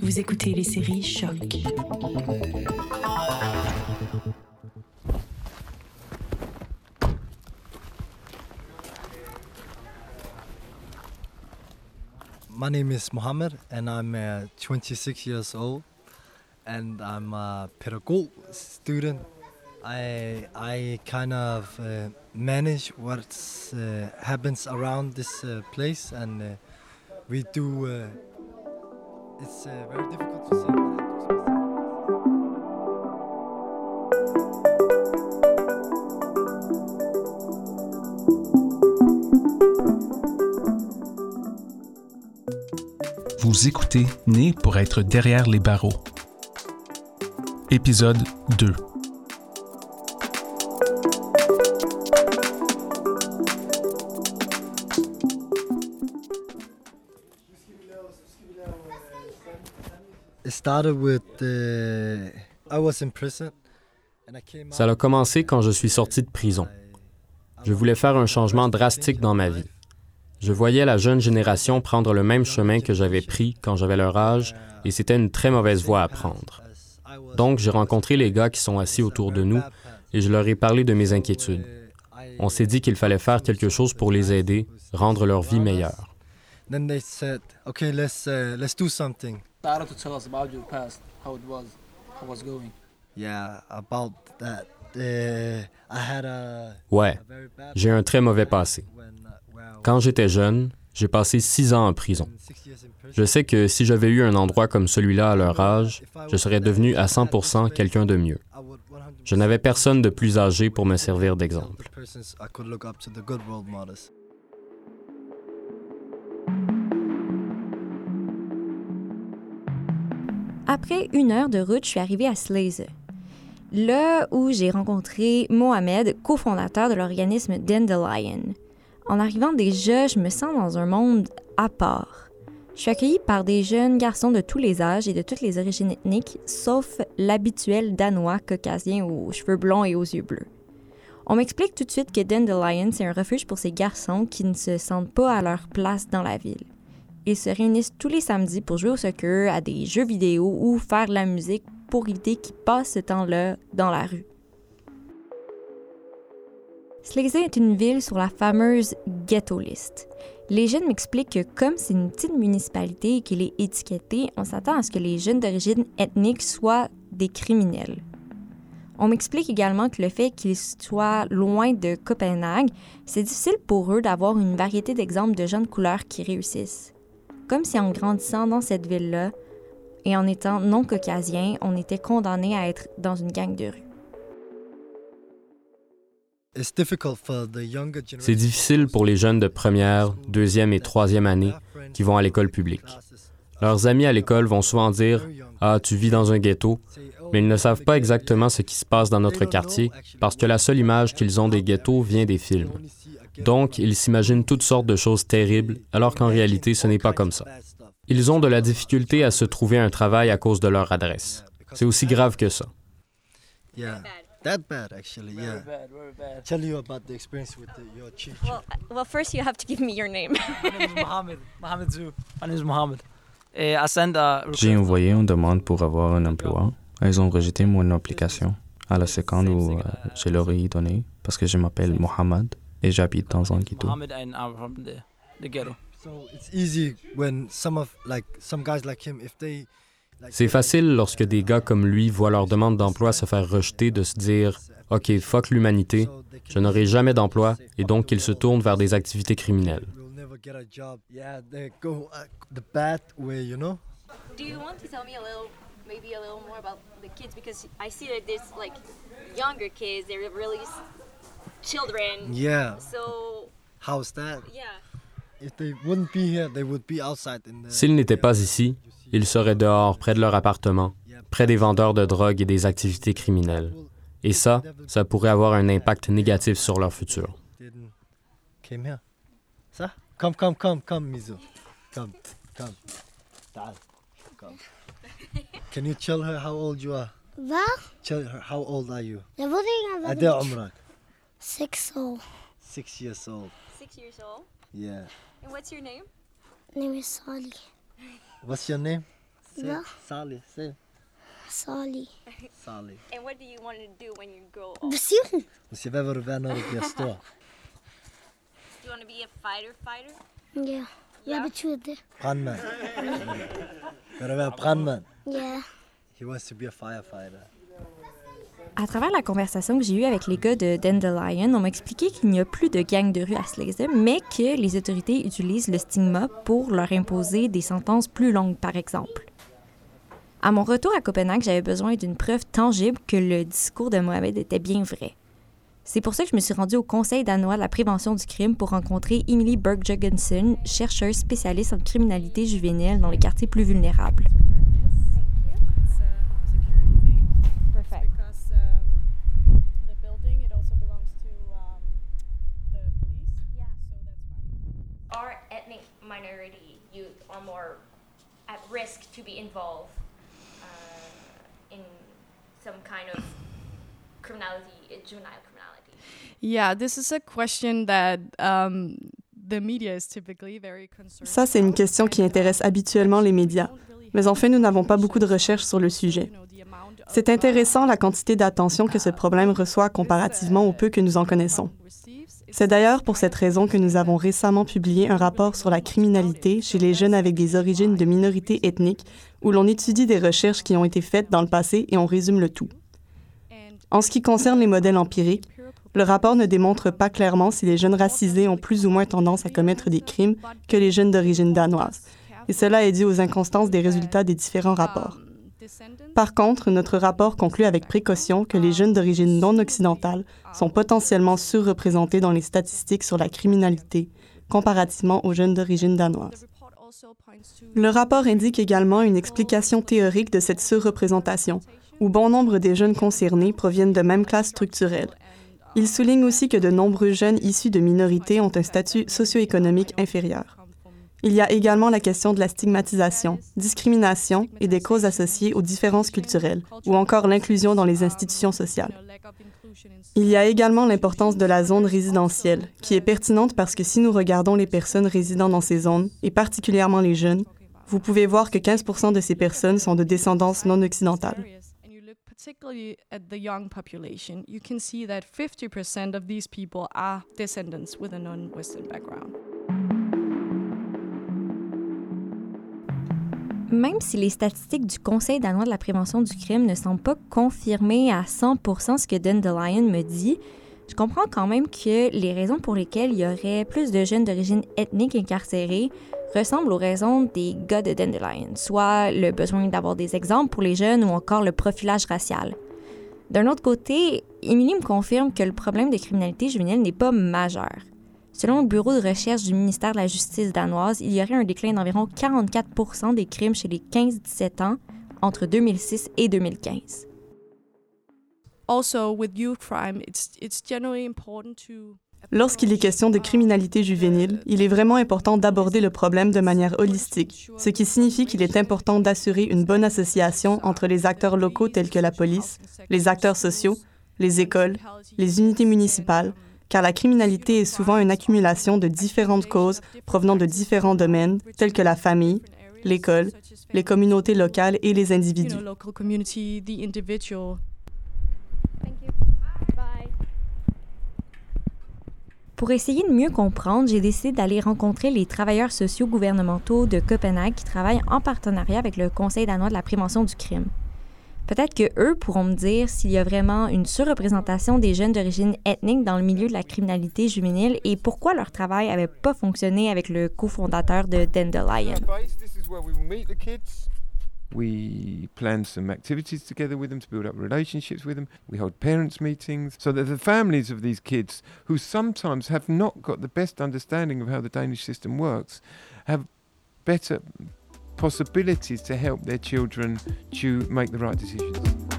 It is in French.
Vous écoutez les séries Choc. My name is Mohammed, and I'm uh, 26 years old, and I'm a pedagogue student. I I kind of uh, manage what uh, happens around this uh, place, and uh, we do. It's uh, very difficult to say. Vous écoutez Né pour être derrière les barreaux. Épisode 2. Ça a commencé quand je suis sorti de prison. Je voulais faire un changement drastique dans ma vie. Je voyais la jeune génération prendre le même chemin que j'avais pris quand j'avais leur âge, et c'était une très mauvaise voie à prendre. Donc, j'ai rencontré les gars qui sont assis autour de nous, et je leur ai parlé de mes inquiétudes. On s'est dit qu'il fallait faire quelque chose pour les aider, rendre leur vie meilleure. Then they said, "Okay, let's uh, let's do something." Tara to tell us about your past, how it was, how it was going. Yeah, about that. Uh, I had a, Ouais, a very bad j'ai un très mauvais passé. when, uh, Quand j'étais jeune, j'ai passé six ans en prison. was six years in prison. Je sais que si j'avais eu un endroit comme celui-là à leur âge, je serais devenu à 100% quelqu'un de mieux. I would 100% Je n'avais personne de plus âgé pour me servir d'exemple. Après une heure de route, je suis arrivée à Slaze. Là où j'ai rencontré Mohamed, cofondateur de l'organisme Dandelion. En arrivant déjà, je me sens dans un monde à part. Je suis accueillie par des jeunes garçons de tous les âges et de toutes les origines ethniques, sauf l'habituel danois caucasien aux cheveux blonds et aux yeux bleus. On m'explique tout de suite que Dandelion, c'est un refuge pour ces garçons qui ne se sentent pas à leur place dans la ville. Ils se réunissent tous les samedis pour jouer au soccer, à des jeux vidéo ou faire de la musique pour éviter qu'ils passent ce temps-là dans la rue. Slazy est une ville sur la fameuse ghetto list. Les jeunes m'expliquent que comme c'est une petite municipalité et qu'il est étiqueté, on s'attend à ce que les jeunes d'origine ethnique soient des criminels. On m'explique également que le fait qu'ils soient loin de Copenhague, c'est difficile pour eux d'avoir une variété d'exemples de jeunes couleurs qui réussissent comme si en grandissant dans cette ville-là et en étant non caucasien, on était condamné à être dans une gang de rue. C'est difficile pour les jeunes de première, deuxième et troisième année qui vont à l'école publique. Leurs amis à l'école vont souvent dire Ah, tu vis dans un ghetto, mais ils ne savent pas exactement ce qui se passe dans notre quartier parce que la seule image qu'ils ont des ghettos vient des films. Donc, ils s'imaginent toutes sortes de choses terribles, alors qu'en réalité, ce n'est pas comme ça. Ils ont de la difficulté à se trouver un travail à cause de leur adresse. C'est aussi grave que ça. Yeah, that bad actually. Very Yeah. bad, very bad. Tell you about the experience with the, your chief. well, first you have to give me your name. My name is Mohammed. Mohammed Zoo. My name is Mohammed. I sent a J'ai request- envoyé une demande pour avoir un emploi. Ils ont rejeté mon application à la seconde où euh, je leur ai donné parce que je m'appelle Mohamed et j'habite dans un ghetto. C'est facile lorsque des gars comme lui voient leur demande d'emploi se faire rejeter de se dire OK, fuck l'humanité, je n'aurai jamais d'emploi et "Fuck donc ils se tournent vers des activités criminelles. Maybe a little more about the kids? Because I see that there's like younger kids, they're really s- children. Yeah. So, How's that? yeah. If they wouldn't be here, they would be outside in the. S'ils n'étaient pas ici, ils seraient dehors, près de leur appartement, près des vendeurs de drogue et des activités criminelles. Et ça, ça pourrait avoir un impact négatif sur leur futur. Ça? Come, come, come, come, Mizu. Come, come. Come. Can you tell her how old you are? Va? Tell her how old are you? لابد قد ايه عمرك? Six old. Six years old. Six years old. Yeah. And what's your name? Name is Sally. What's your name? Say Yeah. Sally. Say Sally. Sally. And what do you want to do when you grow old? Besturen. Você vai ver när du blir stor. Do you want to be a fighter fighter? Betyder? Brandman. Du. He wants to be a firefighter. À travers la conversation que j'ai eue avec les gars de Dandelion, on m'a expliqué qu'il n'y a plus de gangs de rue à Slagsa, mais que les autorités utilisent le stigma pour leur imposer des sentences plus longues, par exemple. À mon retour à Copenhague, j'avais besoin d'une preuve tangible que le discours de Mohamed était bien vrai. C'est pour ça que je me suis rendue au Conseil danois de la prévention du crime pour rencontrer Emily Berg-Jørgensen, chercheuse spécialiste en criminalité juvénile dans les quartiers plus vulnérables. It's a security thing. Perfect. Because um, the building, it also belongs to um, the police. Yeah. So that's why. Our ethnic minority youth are more at risk to be involved uh, in some kind of criminality, uh, juvenile criminality. Yeah, this is a question that um, the media is typically very concerned Ça, c'est une question qui intéresse habituellement les médias. Mais en fait, nous n'avons pas beaucoup de recherches sur le sujet. C'est intéressant la quantité d'attention que ce problème reçoit comparativement au peu que nous en connaissons. C'est d'ailleurs pour cette raison que nous avons récemment publié un rapport sur la criminalité chez les jeunes avec des origines de minorités ethniques, où l'on étudie des recherches qui ont été faites dans le passé et on résume le tout. En ce qui concerne les modèles empiriques, le rapport ne démontre pas clairement si les jeunes racisés ont plus ou moins tendance à commettre des crimes que les jeunes d'origine danoise, et cela est dû aux inconstances des résultats des différents rapports. Par contre, notre rapport conclut avec précaution que les jeunes d'origine non occidentale sont potentiellement surreprésentés dans les statistiques sur la criminalité, comparativement aux jeunes d'origine danoise. Le rapport indique également une explication théorique de cette surreprésentation, où bon nombre des jeunes concernés proviennent de mêmes classes structurelles. Il souligne aussi que de nombreux jeunes issus de minorités ont un statut socio-économique inférieur. Il y a également la question de la stigmatisation, discrimination et des causes associées aux différences culturelles, ou encore l'inclusion dans les institutions sociales. Il y a également l'importance de la zone résidentielle, qui est pertinente parce que si nous regardons les personnes résidant dans ces zones, et particulièrement les jeunes, vous pouvez voir que 15% de ces personnes sont de descendance non occidentale. And you look particularly at the young population, you can see that 50% of these people are descendants with a non-Western background. Même si les statistiques du Conseil danois de la prévention du crime ne semblent pas confirmer à 100 ce que Dandelion me dit, je comprends quand même que les raisons pour lesquelles il y aurait plus de jeunes d'origine ethnique incarcérés ressemblent aux raisons des gars de Dandelion, soit le besoin d'avoir des exemples pour les jeunes ou encore le profilage racial. D'un autre côté, Émilie me confirme que le problème de criminalité juvénile n'est pas majeur. Selon le bureau de recherche du ministère de la Justice danoise, il y aurait un déclin d'environ 44 des crimes chez les 15-17 ans entre 2006 et 2015. Also, with youth crime, it's, it's generally important to Lorsqu'il est question de criminalité juvénile, il est vraiment important d'aborder le problème de manière holistique, ce qui signifie qu'il est important d'assurer une bonne association entre les acteurs locaux tels que la police, les acteurs sociaux, les écoles, les unités municipales, car la criminalité est souvent une accumulation de différentes causes provenant de différents domaines tels que la famille, l'école, les communautés locales et les individus. Pour essayer de mieux comprendre, j'ai décidé d'aller rencontrer les travailleurs sociaux gouvernementaux de Copenhague qui travaillent en partenariat avec le Conseil danois de la prévention du crime. Peut-être que eux pourront me dire s'il y a vraiment une surreprésentation des jeunes d'origine ethnique dans le milieu de la criminalité juvénile et pourquoi leur travail n'avait pas fonctionné avec le cofondateur de Dandelion. We plan some activities together with them to build up relationships with them. We hold parents' meetings so that the families of these kids, who sometimes have not got the best understanding of how the Danish system works, have better possibilities to help their children to make the right decisions.